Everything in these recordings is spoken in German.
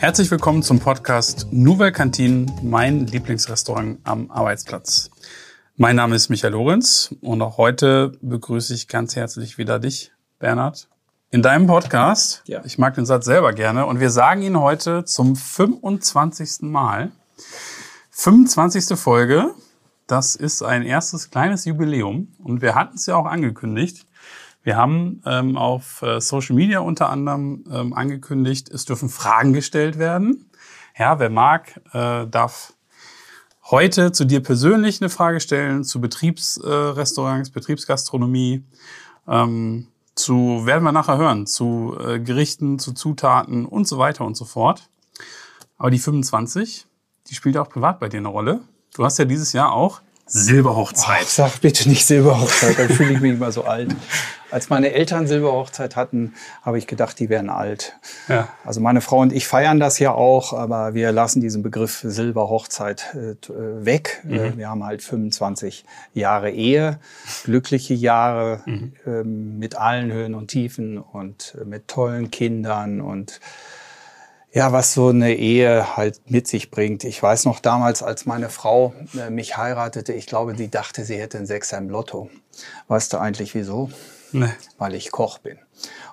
Herzlich willkommen zum Podcast Nouvelle Cantine, mein Lieblingsrestaurant am Arbeitsplatz. Mein Name ist Michael Lorenz und auch heute begrüße ich ganz herzlich wieder dich, Bernhard, in deinem Podcast. Ja. Ich mag den Satz selber gerne und wir sagen ihn heute zum 25. Mal. 25. Folge. Das ist ein erstes kleines Jubiläum und wir hatten es ja auch angekündigt. Wir haben ähm, auf äh, Social Media unter anderem ähm, angekündigt, es dürfen Fragen gestellt werden. Ja, wer mag, äh, darf heute zu dir persönlich eine Frage stellen, zu Betriebsrestaurants, äh, Betriebsgastronomie, ähm, zu, werden wir nachher hören, zu äh, Gerichten, zu Zutaten und so weiter und so fort. Aber die 25, die spielt auch privat bei dir eine Rolle. Du hast ja dieses Jahr auch Silberhochzeit. Oh, sag bitte nicht Silberhochzeit, dann fühle ich mich immer so alt. Als meine Eltern Silberhochzeit hatten, habe ich gedacht, die wären alt. Ja. Also meine Frau und ich feiern das ja auch, aber wir lassen diesen Begriff Silberhochzeit äh, äh weg. Mhm. Äh, wir haben halt 25 Jahre Ehe, glückliche Jahre mhm. äh, mit allen Höhen und Tiefen und äh, mit tollen Kindern und ja, was so eine Ehe halt mit sich bringt. Ich weiß noch damals, als meine Frau äh, mich heiratete, ich glaube, die dachte, sie hätte einen Sechser im Lotto. Weißt du eigentlich wieso? Nee. Weil ich Koch bin.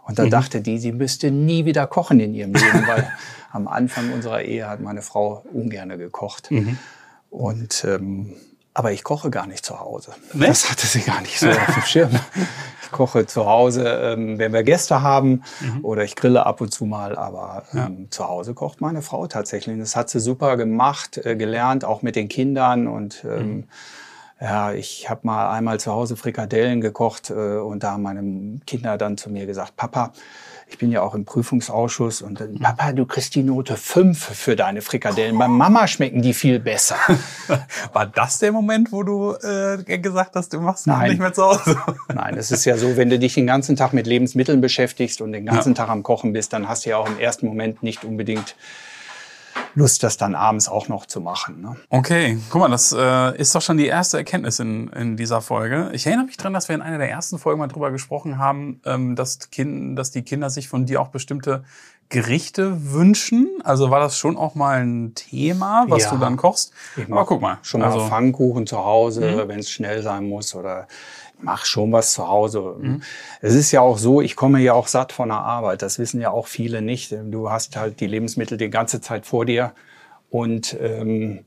Und da mhm. dachte die, sie müsste nie wieder kochen in ihrem Leben, weil am Anfang unserer Ehe hat meine Frau ungerne gekocht. Mhm. Und ähm, aber ich koche gar nicht zu Hause. Nee? Das hatte sie gar nicht so auf dem Schirm. Ich koche zu Hause, ähm, wenn wir Gäste haben mhm. oder ich grille ab und zu mal, aber ähm, ja. zu Hause kocht meine Frau tatsächlich. Das hat sie super gemacht, äh, gelernt, auch mit den Kindern und ähm, mhm. Ja, ich habe mal einmal zu Hause Frikadellen gekocht äh, und da haben meine Kinder dann zu mir gesagt, Papa, ich bin ja auch im Prüfungsausschuss und dann, Papa, du kriegst die Note 5 für deine Frikadellen. Bei Mama schmecken die viel besser. War das der Moment, wo du äh, gesagt hast, du machst Nein. nicht mehr zu Hause? Nein, es ist ja so, wenn du dich den ganzen Tag mit Lebensmitteln beschäftigst und den ganzen ja. Tag am Kochen bist, dann hast du ja auch im ersten Moment nicht unbedingt Lust, das dann abends auch noch zu machen. Ne? Okay, guck mal, das äh, ist doch schon die erste Erkenntnis in, in dieser Folge. Ich erinnere mich dran, dass wir in einer der ersten Folgen mal drüber gesprochen haben, ähm, dass, kind, dass die Kinder sich von dir auch bestimmte Gerichte wünschen. Also war das schon auch mal ein Thema, was ja. du dann kochst? Ich Aber guck mal. Schon mal also, Pfannkuchen zu Hause, mhm. wenn es schnell sein muss oder mach schon was zu Hause. Mhm. Es ist ja auch so, ich komme ja auch satt von der Arbeit. Das wissen ja auch viele nicht. Du hast halt die Lebensmittel die ganze Zeit vor dir und ähm,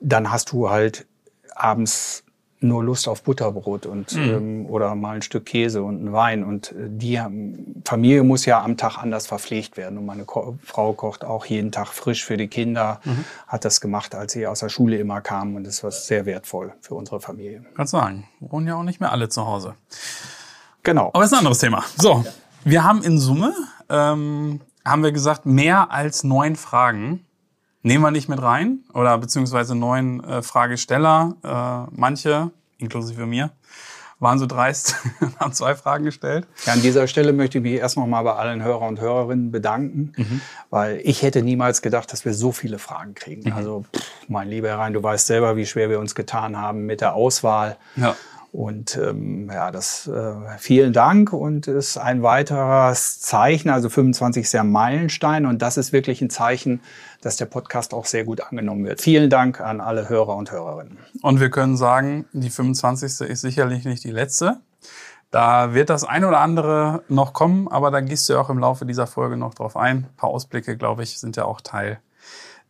dann hast du halt abends nur Lust auf Butterbrot und mhm. ähm, oder mal ein Stück Käse und ein Wein. Und äh, die Familie muss ja am Tag anders verpflegt werden. Und meine Ko Frau kocht auch jeden Tag frisch für die Kinder, mhm. hat das gemacht, als sie aus der Schule immer kamen. Und das war sehr wertvoll für unsere Familie. Kannst sagen, wohnen ja auch nicht mehr alle zu Hause. Genau. Aber das ist ein anderes Thema. So, wir haben in Summe, ähm, haben wir gesagt, mehr als neun Fragen nehmen wir nicht mit rein oder beziehungsweise neun äh, Fragesteller. Äh, manche, inklusive mir, waren so dreist und haben zwei Fragen gestellt. Ja, an dieser Stelle möchte ich mich erst noch mal bei allen Hörer und Hörerinnen bedanken, mhm. weil ich hätte niemals gedacht, dass wir so viele Fragen kriegen. Mhm. Also, pff, mein lieber Herr Rhein, du weißt selber, wie schwer wir uns getan haben mit der Auswahl. Ja. Und ähm, ja, das äh, vielen Dank und ist ein weiteres Zeichen, also 25 ist ja Meilenstein und das ist wirklich ein Zeichen, dass der Podcast auch sehr gut angenommen wird. Vielen Dank an alle Hörer und Hörerinnen. Und wir können sagen, die 25. ist sicherlich nicht die letzte. Da wird das ein oder andere noch kommen, aber da gehst du ja auch im Laufe dieser Folge noch drauf ein. Ein paar Ausblicke, glaube ich, sind ja auch Teil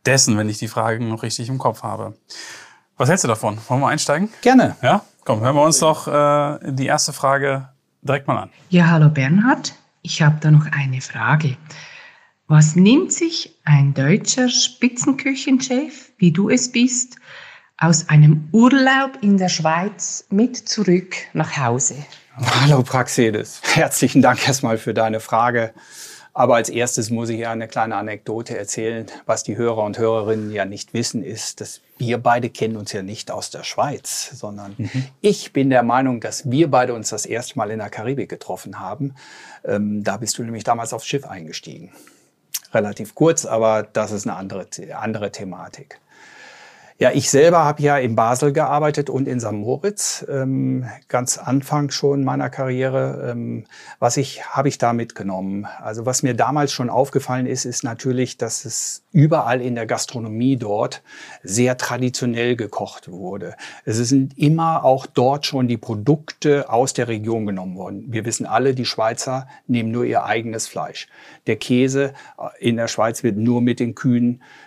dessen, wenn ich die Fragen noch richtig im Kopf habe. Was hältst du davon? Wollen wir einsteigen? Gerne. Ja? Komm, hören wir uns doch äh, die erste Frage direkt mal an. Ja, hallo Bernhard. Ich habe da noch eine Frage. Was nimmt sich ein deutscher Spitzenküchenchef, wie du es bist, aus einem Urlaub in der Schweiz mit zurück nach Hause? Hallo Praxedes. Herzlichen Dank erstmal für deine Frage. Aber als erstes muss ich ja eine kleine Anekdote erzählen. Was die Hörer und Hörerinnen ja nicht wissen, ist, dass wir beide kennen uns ja nicht aus der Schweiz, sondern mhm. ich bin der Meinung, dass wir beide uns das erste Mal in der Karibik getroffen haben. Ähm, da bist du nämlich damals aufs Schiff eingestiegen. Relativ kurz, aber das ist eine andere, andere Thematik. Ja, ich selber habe ja in Basel gearbeitet und in St. Moritz, ähm, ganz Anfang schon meiner Karriere. Ähm, was ich habe ich da mitgenommen? Also was mir damals schon aufgefallen ist, ist natürlich, dass es überall in der Gastronomie dort sehr traditionell gekocht wurde. Es sind immer auch dort schon die Produkte aus der Region genommen worden. Wir wissen alle, die Schweizer nehmen nur ihr eigenes Fleisch. Der Käse in der Schweiz wird nur mit den Kühen äh,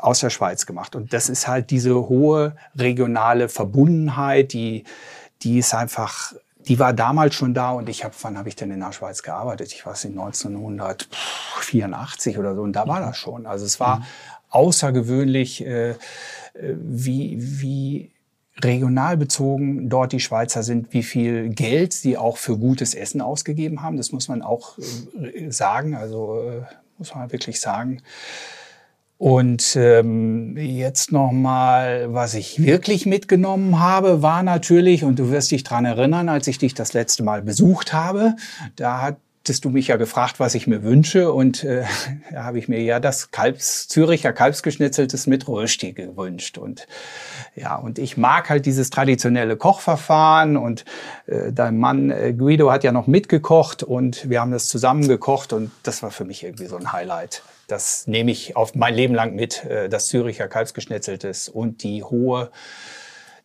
aus der Schweiz gemacht. Und das ist halt diese hohe regionale Verbundenheit, die, die ist einfach, die war damals schon da und ich habe, wann habe ich denn in der Schweiz gearbeitet? Ich weiß nicht, 1984 oder so und da war das schon. Also es war außergewöhnlich, äh, wie, wie regional bezogen dort die Schweizer sind, wie viel Geld sie auch für gutes Essen ausgegeben haben. Das muss man auch äh, sagen, also äh, muss man wirklich sagen. Und ähm, jetzt nochmal, was ich wirklich mitgenommen habe, war natürlich, und du wirst dich dran erinnern, als ich dich das letzte Mal besucht habe, da hattest du mich ja gefragt, was ich mir wünsche. Und äh, da habe ich mir ja das Kalbs, Züricher Kalbsgeschnitzeltes mit Rösti gewünscht. Und ja, und ich mag halt dieses traditionelle Kochverfahren. Und äh, dein Mann äh, Guido hat ja noch mitgekocht und wir haben das zusammen gekocht. Und das war für mich irgendwie so ein Highlight. Das nehme ich auf mein Leben lang mit, äh, das Züricher Kalbsgeschnetzeltes und die hohe,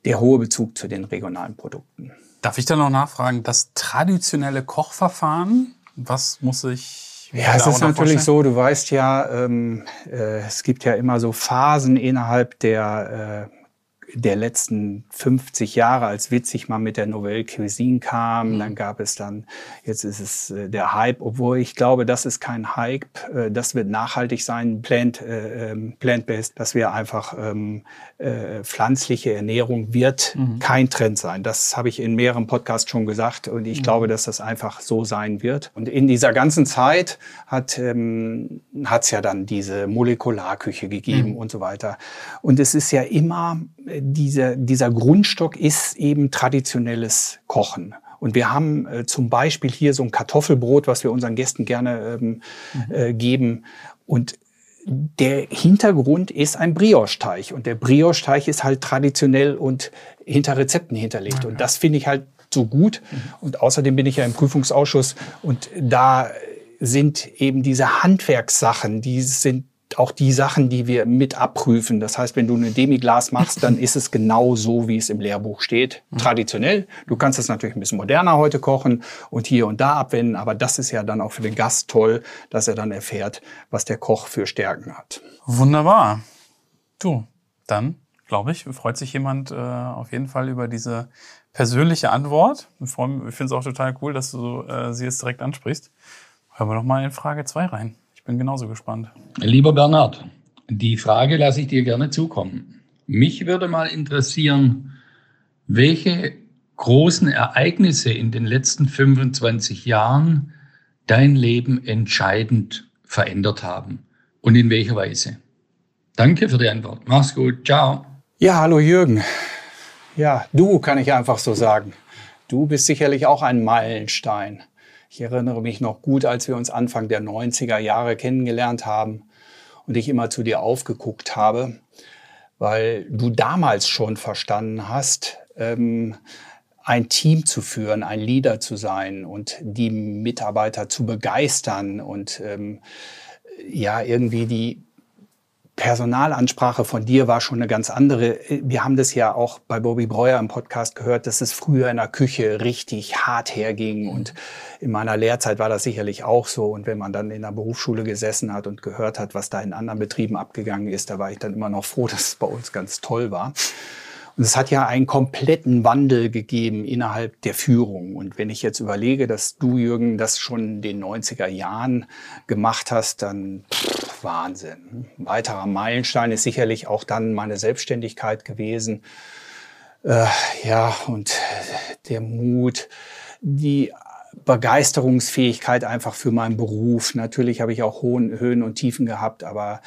der hohe Bezug zu den regionalen Produkten. Darf ich da noch nachfragen, das traditionelle Kochverfahren, was muss ich ja, es ist natürlich so, du weißt ja, ähm, äh, es gibt ja immer so Phasen innerhalb der äh, der letzten 50 Jahre, als witzig mal mit der Nouvelle Cuisine kam. Mhm. Dann gab es dann, jetzt ist es äh, der Hype, obwohl ich glaube, das ist kein Hype. Äh, das wird nachhaltig sein, plant, äh, ähm, plant-based, dass wir einfach ähm, äh, pflanzliche Ernährung wird mhm. kein Trend sein. Das habe ich in mehreren Podcasts schon gesagt und ich mhm. glaube, dass das einfach so sein wird. Und in dieser ganzen Zeit hat ähm, es ja dann diese Molekularküche gegeben mhm. und so weiter. Und es ist ja immer dieser, dieser Grundstock ist eben traditionelles Kochen. Und wir haben äh, zum Beispiel hier so ein Kartoffelbrot, was wir unseren Gästen gerne ähm, mhm. äh, geben. Und der Hintergrund ist ein Brioche-Teig. Und der Brioche-Teig ist halt traditionell und hinter Rezepten hinterlegt. Okay. Und das finde ich halt so gut. Mhm. Und außerdem bin ich ja im Prüfungsausschuss und da sind eben diese Handwerkssachen, die sind auch die Sachen, die wir mit abprüfen. Das heißt, wenn du eine Demiglas machst, dann ist es genau so, wie es im Lehrbuch steht. Traditionell. Du kannst es natürlich ein bisschen moderner heute kochen und hier und da abwenden, aber das ist ja dann auch für den Gast toll, dass er dann erfährt, was der Koch für Stärken hat. Wunderbar. Du, dann glaube ich, freut sich jemand äh, auf jeden Fall über diese persönliche Antwort. Ich finde es auch total cool, dass du äh, sie jetzt direkt ansprichst. Hören wir doch mal in Frage 2 rein. Ich bin genauso gespannt. Lieber Bernhard, die Frage lasse ich dir gerne zukommen. Mich würde mal interessieren, welche großen Ereignisse in den letzten 25 Jahren dein Leben entscheidend verändert haben und in welcher Weise. Danke für die Antwort. Mach's gut. Ciao. Ja, hallo Jürgen. Ja, du kann ich einfach so sagen. Du bist sicherlich auch ein Meilenstein. Ich erinnere mich noch gut, als wir uns Anfang der 90er Jahre kennengelernt haben und ich immer zu dir aufgeguckt habe, weil du damals schon verstanden hast, ähm, ein Team zu führen, ein Leader zu sein und die Mitarbeiter zu begeistern und ähm, ja irgendwie die Personalansprache von dir war schon eine ganz andere. Wir haben das ja auch bei Bobby Breuer im Podcast gehört, dass es früher in der Küche richtig hart herging. Und in meiner Lehrzeit war das sicherlich auch so. Und wenn man dann in der Berufsschule gesessen hat und gehört hat, was da in anderen Betrieben abgegangen ist, da war ich dann immer noch froh, dass es bei uns ganz toll war. Und es hat ja einen kompletten Wandel gegeben innerhalb der Führung. Und wenn ich jetzt überlege, dass du, Jürgen, das schon in den 90er Jahren gemacht hast, dann pff, Wahnsinn. Ein weiterer Meilenstein ist sicherlich auch dann meine Selbstständigkeit gewesen. Äh, ja, und der Mut, die Begeisterungsfähigkeit einfach für meinen Beruf. Natürlich habe ich auch hohen Höhen und Tiefen gehabt, aber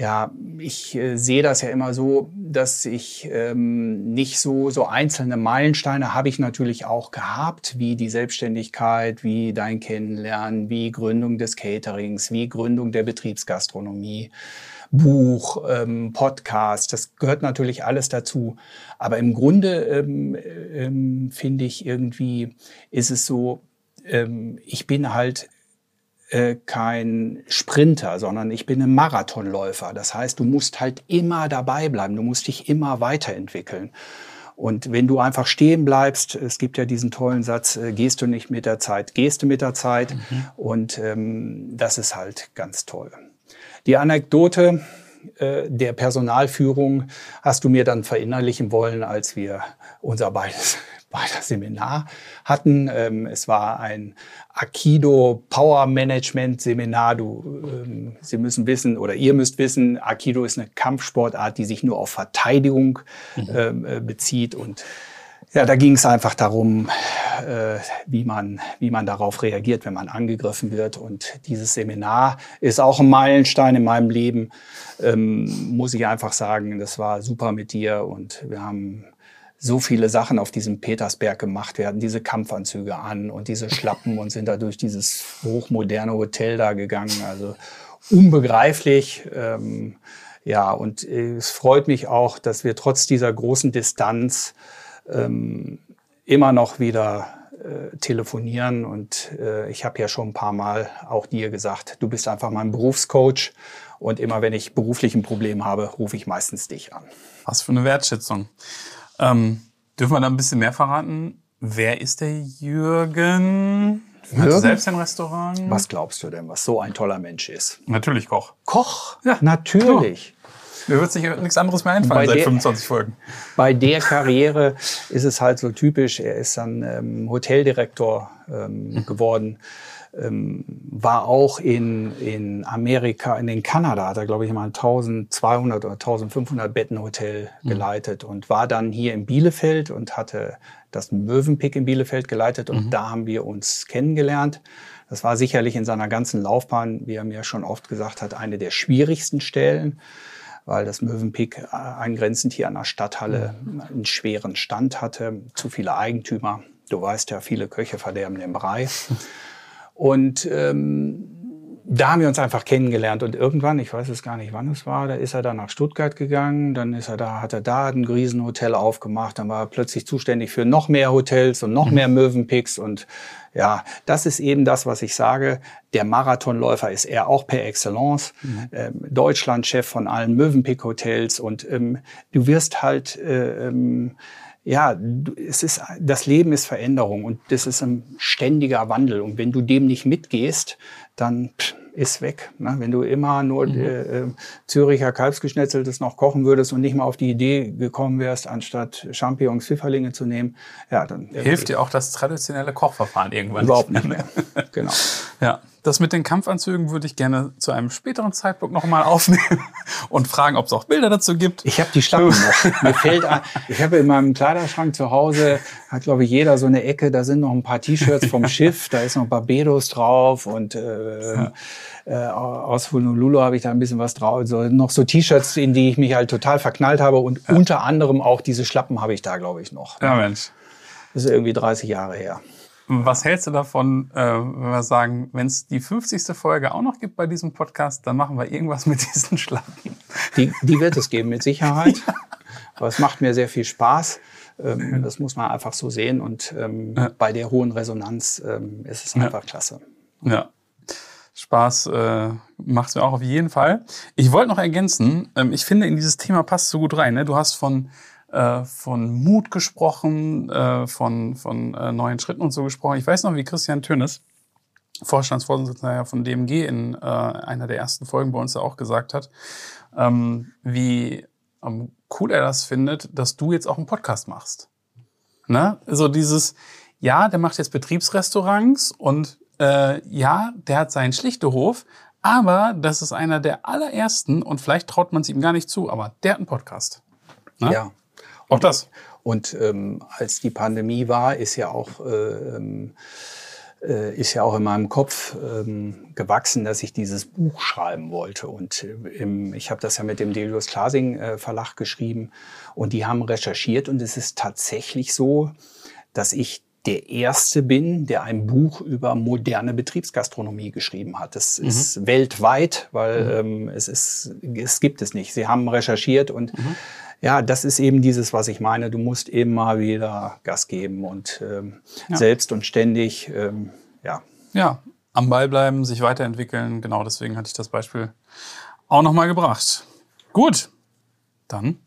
ja, ich äh, sehe das ja immer so, dass ich ähm, nicht so, so einzelne Meilensteine habe ich natürlich auch gehabt, wie die Selbstständigkeit, wie dein Kennenlernen, wie Gründung des Caterings, wie Gründung der Betriebsgastronomie. Buch, ähm, Podcast, das gehört natürlich alles dazu. Aber im Grunde ähm, ähm, finde ich irgendwie, ist es so, ähm, ich bin halt äh, kein Sprinter, sondern ich bin ein Marathonläufer. Das heißt, du musst halt immer dabei bleiben, du musst dich immer weiterentwickeln. Und wenn du einfach stehen bleibst, es gibt ja diesen tollen Satz, äh, gehst du nicht mit der Zeit, gehst du mit der Zeit. Mhm. Und ähm, das ist halt ganz toll. Die Anekdote äh, der Personalführung hast du mir dann verinnerlichen wollen, als wir unser beides beider Seminar hatten. Ähm, es war ein Aikido Power Management Seminar. Du, ähm, Sie müssen wissen oder ihr müsst wissen, Aikido ist eine Kampfsportart, die sich nur auf Verteidigung mhm. ähm, äh, bezieht und ja, da ging es einfach darum, äh, wie, man, wie man darauf reagiert, wenn man angegriffen wird. Und dieses Seminar ist auch ein Meilenstein in meinem Leben, ähm, muss ich einfach sagen. Das war super mit dir und wir haben so viele Sachen auf diesem Petersberg gemacht werden, diese Kampfanzüge an und diese Schlappen und sind da durch dieses hochmoderne Hotel da gegangen. Also unbegreiflich. Ähm, ja, und es freut mich auch, dass wir trotz dieser großen Distanz ähm, immer noch wieder äh, telefonieren. Und äh, ich habe ja schon ein paar Mal auch dir gesagt, du bist einfach mein Berufscoach. Und immer wenn ich beruflich ein Problem habe, rufe ich meistens dich an. Was für eine Wertschätzung. Ähm, dürfen wir da ein bisschen mehr verraten? Wer ist der Jürgen? Hat selbst ein Restaurant? Was glaubst du denn, was so ein toller Mensch ist? Natürlich Koch. Koch? Ja, natürlich. Mir wird sich nichts anderes mehr einfallen bei seit der, 25 Folgen. Bei der Karriere ist es halt so typisch. Er ist dann ähm, Hoteldirektor ähm, mhm. geworden ähm, war auch in, in Amerika, in den Kanada, hat er, glaube ich, mal ein 1200 oder 1500 Betten Hotel mhm. geleitet mhm. und war dann hier in Bielefeld und hatte das Mövenpick in Bielefeld geleitet und mhm. da haben wir uns kennengelernt. Das war sicherlich in seiner ganzen Laufbahn, wie er mir schon oft gesagt hat, eine der schwierigsten Stellen, weil das Mövenpick äh, angrenzend hier an der Stadthalle mhm. einen schweren Stand hatte, zu viele Eigentümer. Du weißt ja, viele Köche verderben den Brei. Und ähm, da haben wir uns einfach kennengelernt und irgendwann, ich weiß es gar nicht, wann es war, da ist er dann nach Stuttgart gegangen, dann ist er da, hat er da ein Riesenhotel aufgemacht, dann war er plötzlich zuständig für noch mehr Hotels und noch mhm. mehr Mövenpicks und ja, das ist eben das, was ich sage. Der Marathonläufer ist er auch per Excellence, mhm. ähm, Deutschlandchef von allen Mövenpick-Hotels und ähm, du wirst halt äh, ähm, ja, es ist, das Leben ist Veränderung und das ist ein ständiger Wandel. Und wenn du dem nicht mitgehst, dann ist weg. Ne? Wenn du immer nur mhm. äh, äh Züricher Kalbsgeschnetzeltes noch kochen würdest und nicht mal auf die Idee gekommen wärst, anstatt Champignons, Pfifferlinge zu nehmen, ja, dann hilft dir auch das traditionelle Kochverfahren irgendwann überhaupt nicht mehr. genau. Ja, das mit den Kampfanzügen würde ich gerne zu einem späteren Zeitpunkt nochmal aufnehmen und fragen, ob es auch Bilder dazu gibt. Ich habe die Schlappen noch. Mir fällt an, ich habe in meinem Kleiderschrank zu Hause, hat glaube ich jeder so eine Ecke, da sind noch ein paar T-Shirts vom Schiff, da ist noch Barbados drauf und äh, äh, aus Honolulu habe ich da ein bisschen was drauf. So, noch so T-Shirts, in die ich mich halt total verknallt habe und ja. unter anderem auch diese Schlappen habe ich da glaube ich noch. Ja, Mensch. Das ist irgendwie 30 Jahre her. Was hältst du davon, äh, wenn wir sagen, wenn es die 50. Folge auch noch gibt bei diesem Podcast, dann machen wir irgendwas mit diesen Schlappen? Die, die wird es geben, mit Sicherheit. Ja. Aber es macht mir sehr viel Spaß. Ähm, das muss man einfach so sehen. Und ähm, ja. bei der hohen Resonanz ähm, ist es einfach klasse. Ja. Spaß äh, macht es mir auch auf jeden Fall. Ich wollte noch ergänzen, ähm, ich finde, in dieses Thema passt so gut rein. Ne? Du hast von äh, von Mut gesprochen, äh, von, von äh, neuen Schritten und so gesprochen. Ich weiß noch, wie Christian Tönnes, Vorstandsvorsitzender von DMG, in äh, einer der ersten Folgen bei uns auch gesagt hat, ähm, wie ähm, cool er das findet, dass du jetzt auch einen Podcast machst. Ne? So dieses, ja, der macht jetzt Betriebsrestaurants und äh, ja, der hat seinen Schlichtehof, aber das ist einer der allerersten und vielleicht traut man es ihm gar nicht zu, aber der hat einen Podcast. Ne? Ja. Auch das. Und ähm, als die Pandemie war, ist ja auch äh, ähm, äh, ist ja auch in meinem Kopf ähm, gewachsen, dass ich dieses Buch schreiben wollte. Und äh, im, ich habe das ja mit dem Delius Klasing äh, Verlag geschrieben und die haben recherchiert und es ist tatsächlich so, dass ich der Erste bin, der ein Buch über moderne Betriebsgastronomie geschrieben hat. Das mhm. ist weltweit, weil mhm. ähm, es, ist, es gibt es nicht. Sie haben recherchiert und mhm. Ja, das ist eben dieses, was ich meine. Du musst eben mal wieder Gas geben und ähm, ja. selbst und ständig, ähm, ja. Ja, am Ball bleiben, sich weiterentwickeln. Genau deswegen hatte ich das Beispiel auch nochmal gebracht. Gut, dann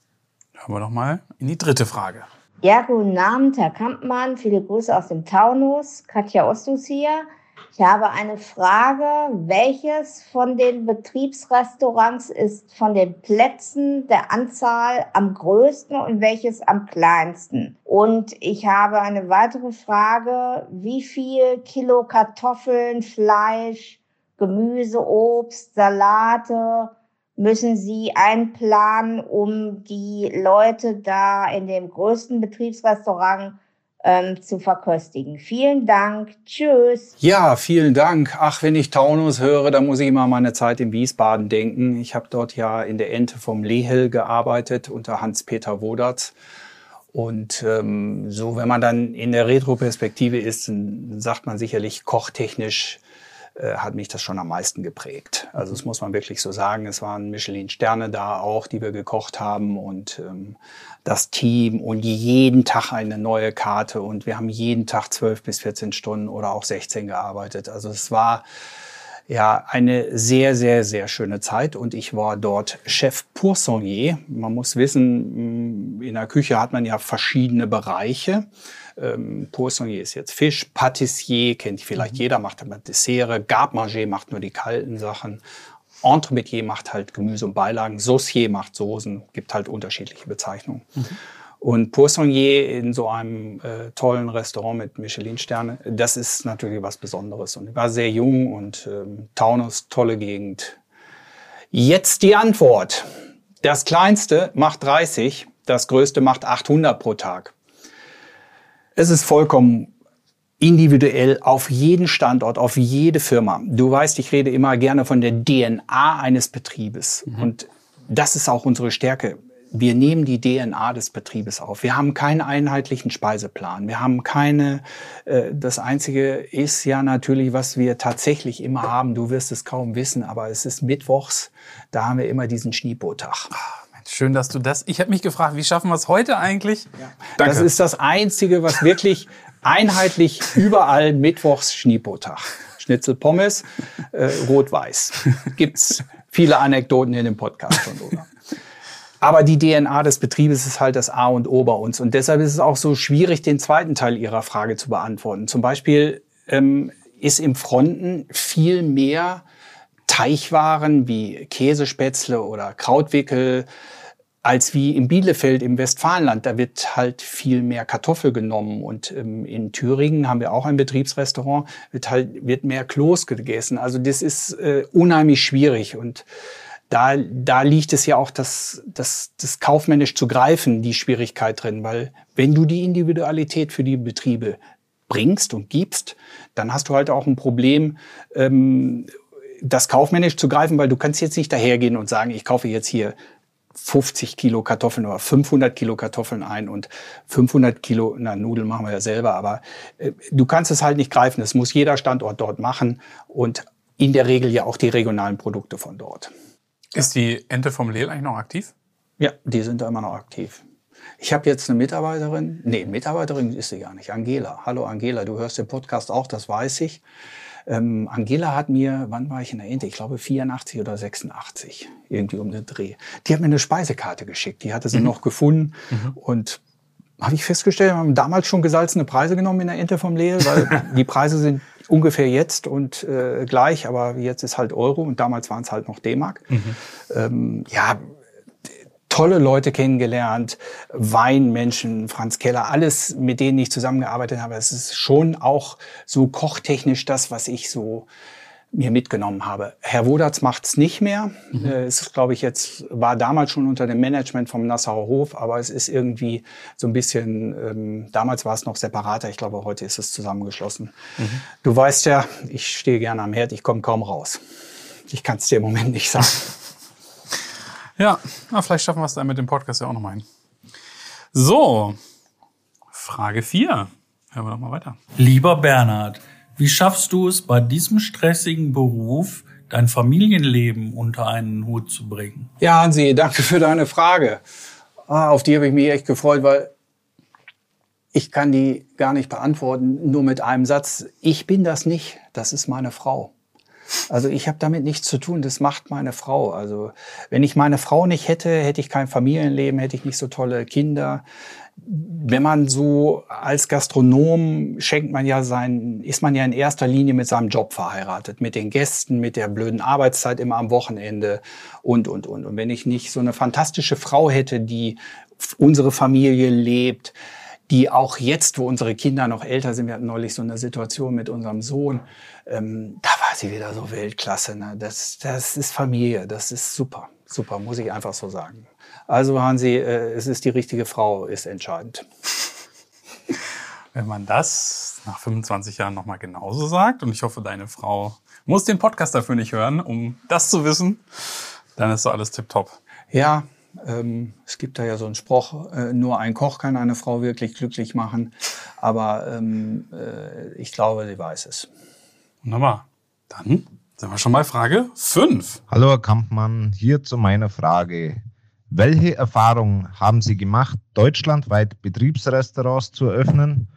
hören wir doch mal in die dritte Frage. Ja, guten Abend, Herr Kampmann. Viele Grüße aus dem Taunus. Katja Ostus hier. Ich habe eine Frage. Welches von den Betriebsrestaurants ist von den Plätzen der Anzahl am größten und welches am kleinsten? Und ich habe eine weitere Frage. Wie viel Kilo Kartoffeln, Fleisch, Gemüse, Obst, Salate, müssen Sie einplanen, um die Leute da in dem größten Betriebsrestaurant ähm, zu verköstigen. Vielen Dank. Tschüss. Ja, vielen Dank. Ach, wenn ich Taunus höre, dann muss ich immer an meine Zeit in Wiesbaden denken. Ich habe dort ja in der Ente vom Lehel gearbeitet unter Hans-Peter Wodatz. Und ähm, so, wenn man dann in der Retroperspektive ist, dann sagt man sicherlich kochtechnisch äh, hat mich das schon am meisten geprägt. Also das muss man wirklich so sagen. Es waren Michelin-Sterne da auch, die wir gekocht haben und ähm, das Team und jeden Tag eine neue Karte und wir haben jeden Tag zwölf bis 14 Stunden oder auch 16 gearbeitet. Also es war ja eine sehr, sehr, sehr schöne Zeit und ich war dort Chef Pourcennier. Man muss wissen, in der Küche hat man ja verschiedene Bereiche. Ähm, Poissonnier ist jetzt Fisch, Patissier kennt vielleicht mhm. jeder, macht aber Dessert, Garde-Manger macht nur die kalten Sachen. Entremetier macht halt Gemüse und Beilagen, Saucier macht Soßen, gibt halt unterschiedliche Bezeichnungen. Mhm. Und Poissonnier in so einem äh, tollen Restaurant mit Michelin-Sterne, das ist natürlich was Besonderes. Und ich war sehr jung und ähm, Taunus, tolle Gegend. Jetzt die Antwort. Das kleinste macht 30, das größte macht 800 pro Tag. Es ist vollkommen individuell auf jeden Standort, auf jede Firma. Du weißt, ich rede immer gerne von der DNA eines Betriebes. Mhm. Und das ist auch unsere Stärke. Wir nehmen die DNA des Betriebes auf. Wir haben keinen einheitlichen Speiseplan. Wir haben keine, äh, das Einzige ist ja natürlich, was wir tatsächlich immer haben. Du wirst es kaum wissen, aber es ist Mittwochs. Da haben wir immer diesen Schneepotag. Schön, dass du das. Ich habe mich gefragt, wie schaffen wir es heute eigentlich? Ja. Danke. Das ist das Einzige, was wirklich einheitlich überall Mittwochs Schneepotag. Schnitzel Pommes, äh, rot-weiß. Gibt's viele Anekdoten in dem Podcast von oder? Aber die DNA des Betriebes ist halt das A und O bei uns. Und deshalb ist es auch so schwierig, den zweiten Teil Ihrer Frage zu beantworten. Zum Beispiel ähm, ist im Fronten viel mehr Teichwaren wie Käsespätzle oder Krautwickel als wie in Bielefeld im Westfalenland. Da wird halt viel mehr Kartoffel genommen. Und ähm, in Thüringen haben wir auch ein Betriebsrestaurant, wird halt wird mehr Kloß gegessen. Also das ist äh, unheimlich schwierig. Und da, da liegt es ja auch das, das, das kaufmännisch zu greifen, die Schwierigkeit drin. Weil wenn du die Individualität für die Betriebe bringst und gibst, dann hast du halt auch ein Problem, ähm, das kaufmännisch zu greifen, weil du kannst jetzt nicht dahergehen und sagen, ich kaufe jetzt hier 50 Kilo Kartoffeln oder 500 Kilo Kartoffeln ein und 500 Kilo, na, Nudeln machen wir ja selber, aber äh, du kannst es halt nicht greifen. Das muss jeder Standort dort machen und in der Regel ja auch die regionalen Produkte von dort. Ist die Ente vom Lehl eigentlich noch aktiv? Ja, die sind da immer noch aktiv. Ich habe jetzt eine Mitarbeiterin, nee, Mitarbeiterin ist sie gar nicht, Angela. Hallo Angela, du hörst den Podcast auch, das weiß ich. Ähm, Angela hat mir, wann war ich in der Ente? Ich glaube 84 oder 86, irgendwie um den Dreh. Die hat mir eine Speisekarte geschickt. Die hatte sie mhm. noch gefunden mhm. und habe ich festgestellt, wir haben damals schon gesalzene Preise genommen in der Ente vom Lehl, weil die Preise sind ungefähr jetzt und äh, gleich, aber jetzt ist halt Euro und damals waren es halt noch D-Mark. Mhm. Ähm, ja, tolle Leute kennengelernt, Weinmenschen, Franz Keller, alles, mit denen ich zusammengearbeitet habe. Es ist schon auch so kochtechnisch das, was ich so mir mitgenommen habe. Herr Wodatz macht's nicht mehr. Mhm. Äh, es ist, glaube ich, jetzt, war damals schon unter dem Management vom Nassauer Hof, aber es ist irgendwie so ein bisschen, ähm, damals war es noch separater, ich glaube, heute ist es zusammengeschlossen. Mhm. Du weißt ja, ich stehe gerne am Herd, ich komme kaum raus. Ich kann es dir im Moment nicht sagen. Ja, na, vielleicht schaffen wir es dann mit dem Podcast ja auch nochmal hin. So, Frage 4. Hören wir doch mal weiter. Lieber Bernhard, wie schaffst du es bei diesem stressigen Beruf, dein Familienleben unter einen Hut zu bringen? Ja, Hansi, danke für deine Frage. Ah, auf die habe ich mich echt gefreut, weil ich kann die gar nicht beantworten, nur mit einem Satz. Ich bin das nicht, das ist meine Frau. Also ich habe damit nichts zu tun, das macht meine Frau. Also wenn ich meine Frau nicht hätte, hätte ich kein Familienleben, hätte ich nicht so tolle Kinder. Wenn man so als Gastronom schenkt man ja sein, ist man ja in erster Linie mit seinem Job verheiratet, mit den Gästen, mit der blöden Arbeitszeit immer am Wochenende und, und, und. Und wenn ich nicht so eine fantastische Frau hätte, die unsere Familie lebt, die auch jetzt, wo unsere Kinder noch älter sind, wir hatten neulich so eine Situation mit unserem Sohn, ähm, da war sie wieder so Weltklasse. Ne? Das, das ist Familie, das ist super, super, muss ich einfach so sagen. Also Hansi, äh, es ist die richtige Frau, ist entscheidend. Wenn man das nach 25 Jahren nochmal genauso sagt, und ich hoffe, deine Frau muss den Podcast dafür nicht hören, um das zu wissen, dann ist so alles tipptopp. Ja, ähm, es gibt da ja so einen Spruch, äh, nur ein Koch kann eine Frau wirklich glücklich machen. Aber ähm, äh, ich glaube, sie weiß es. Wunderbar. Dann sind wir schon bei Frage 5. Hallo Herr Kampmann, hier zu meiner Frage. Welche Erfahrungen haben Sie gemacht, deutschlandweit Betriebsrestaurants zu eröffnen,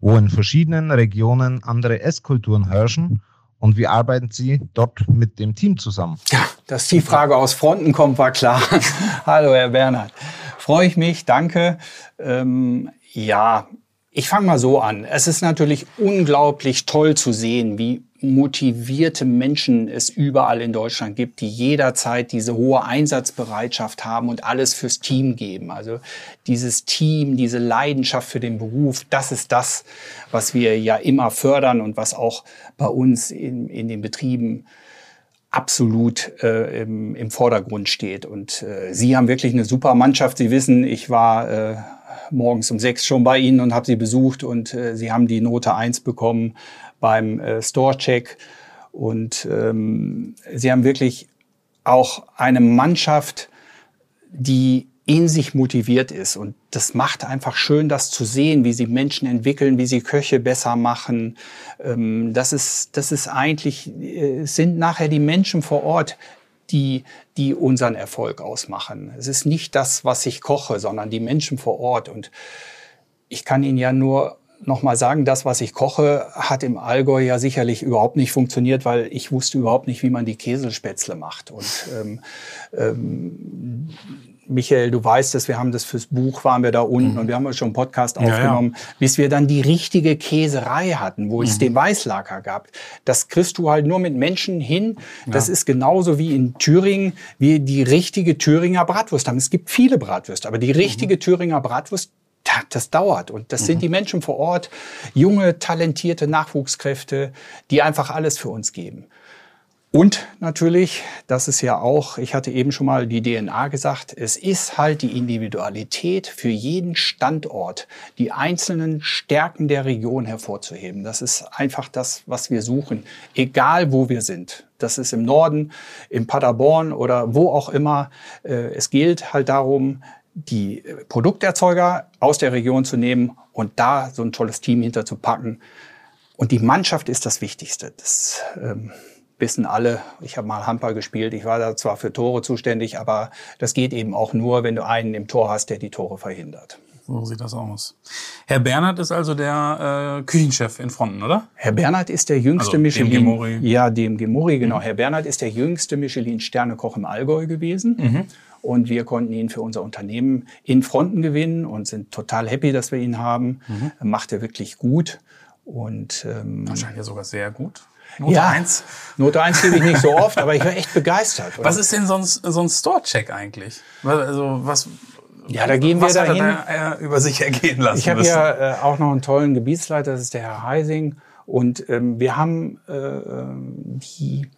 wo in verschiedenen Regionen andere Esskulturen herrschen? Und wie arbeiten Sie dort mit dem Team zusammen? Ja, dass die Frage aus Fronten kommt, war klar. Hallo, Herr Bernhard. Freue ich mich, danke. Ähm, ja, ich fange mal so an. Es ist natürlich unglaublich toll zu sehen, wie motivierte Menschen es überall in Deutschland gibt, die jederzeit diese hohe Einsatzbereitschaft haben und alles fürs Team geben. Also dieses Team, diese Leidenschaft für den Beruf, das ist das, was wir ja immer fördern und was auch bei uns in, in den Betrieben absolut äh, im, im Vordergrund steht. Und äh, Sie haben wirklich eine super Mannschaft. Sie wissen, ich war äh, morgens um sechs schon bei Ihnen und habe Sie besucht und äh, Sie haben die Note eins bekommen beim äh, Store-Check. Und ähm, Sie haben wirklich auch eine Mannschaft, die in sich motiviert ist. Und das macht einfach schön, das zu sehen, wie sie Menschen entwickeln, wie sie Köche besser machen. Ähm, das ist, das ist eigentlich, äh, sind nachher die Menschen vor Ort, die, die unseren Erfolg ausmachen. Es ist nicht das, was ich koche, sondern die Menschen vor Ort. Und ich kann Ihnen ja nur noch mal sagen, das, was ich koche, hat im Allgäu ja sicherlich überhaupt nicht funktioniert, weil ich wusste überhaupt nicht, wie man die Käsespätzle macht. Und ähm, ähm, Michael, du weißt es, wir haben das fürs Buch, waren wir da unten mhm. und wir haben schon einen Podcast aufgenommen, ja, ja. bis wir dann die richtige Käserei hatten, wo mhm. es den Weißlaker gab. Das kriegst du halt nur mit Menschen hin. Das ja. ist genauso wie in Thüringen, wie die richtige Thüringer Bratwurst haben. Es gibt viele Bratwürste, aber die richtige mhm. Thüringer Bratwurst, das dauert. Und das sind mhm. die Menschen vor Ort, junge, talentierte Nachwuchskräfte, die einfach alles für uns geben. Und natürlich, das ist ja auch, ich hatte eben schon mal die DNA gesagt, es ist halt die Individualität für jeden Standort, die einzelnen Stärken der Region hervorzuheben. Das ist einfach das, was wir suchen, egal wo wir sind. Das ist im Norden, im Paderborn oder wo auch immer. Äh, es gilt halt darum, die Produkterzeuger aus der Region zu nehmen und da so ein tolles Team hinterzupacken. Und die Mannschaft ist das Wichtigste. Das, ähm, wissen alle, ich habe mal Handball gespielt, ich war da zwar für Tore zuständig, aber das geht eben auch nur, wenn du einen im Tor hast, der die Tore verhindert. So sieht das aus. Herr Bernhard ist also der äh, Küchenchef in Fronten, oder? Herr Bernhard ist der jüngste also Michelin. Dem Gemori. Ja, dem Gemori, genau. Mhm. Herr Bernhard ist der jüngste Michelin-Sternekoch im Allgäu gewesen. Mhm. Und wir konnten ihn für unser Unternehmen in Fronten gewinnen und sind total happy, dass wir ihn haben. Mhm. Macht er wirklich gut. Und ähm, wahrscheinlich ja sogar sehr gut. Note ja, 1. Note 1 gebe ich nicht so oft, aber ich war echt begeistert. Oder? Was ist denn so ein, so ein Store-Check eigentlich? Also was, ja, da gehen wir was dahin. Hat er über sich ergehen lassen Ich habe ja äh, auch noch einen tollen Gebietsleiter, das ist der Herr Heising. Und ähm, wir haben äh, ähm, die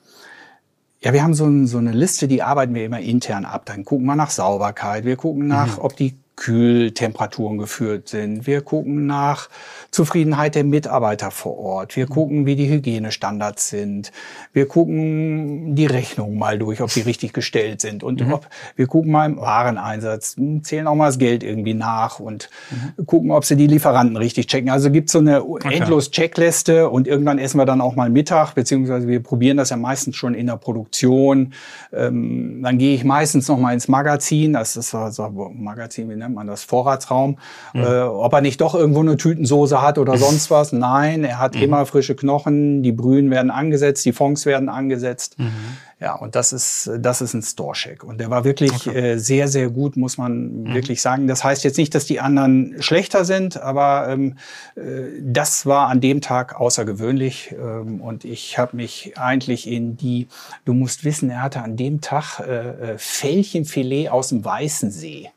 ja, wir haben so, ein, so, eine Liste, die arbeiten wir immer intern ab. Dann gucken wir nach Sauberkeit, wir gucken nach, mhm. ob die Kühltemperaturen geführt sind. Wir gucken nach Zufriedenheit der Mitarbeiter vor Ort. Wir gucken, wie die Hygienestandards sind. Wir gucken die Rechnungen mal durch, ob die richtig gestellt sind. Und mhm. ob, wir gucken mal im Wareneinsatz, zählen auch mal das Geld irgendwie nach und mhm. gucken, ob sie die Lieferanten richtig checken. Also gibt so eine endlos Checkliste und irgendwann essen wir dann auch mal Mittag, beziehungsweise wir probieren das ja meistens schon in der Produktion. Ähm, dann gehe ich meistens noch mal ins Magazin. Das ist also Magazin, wie nennt man das? Vorratsraum. Mhm. Äh, ob er nicht doch irgendwo eine Tütensoße hat oder sonst was. Nein, er hat mhm. immer frische Knochen, die Brühen werden angesetzt, die Fonds werden angesetzt. Mhm. Ja, und das ist, das ist ein Store-Check. Und der war wirklich okay. äh, sehr, sehr gut, muss man mhm. wirklich sagen. Das heißt jetzt nicht, dass die anderen schlechter sind, aber ähm, äh, das war an dem Tag außergewöhnlich. Ähm, und ich habe mich eigentlich in die, du musst wissen, er hatte an dem Tag äh, äh Fällchenfilet aus dem Weißen See.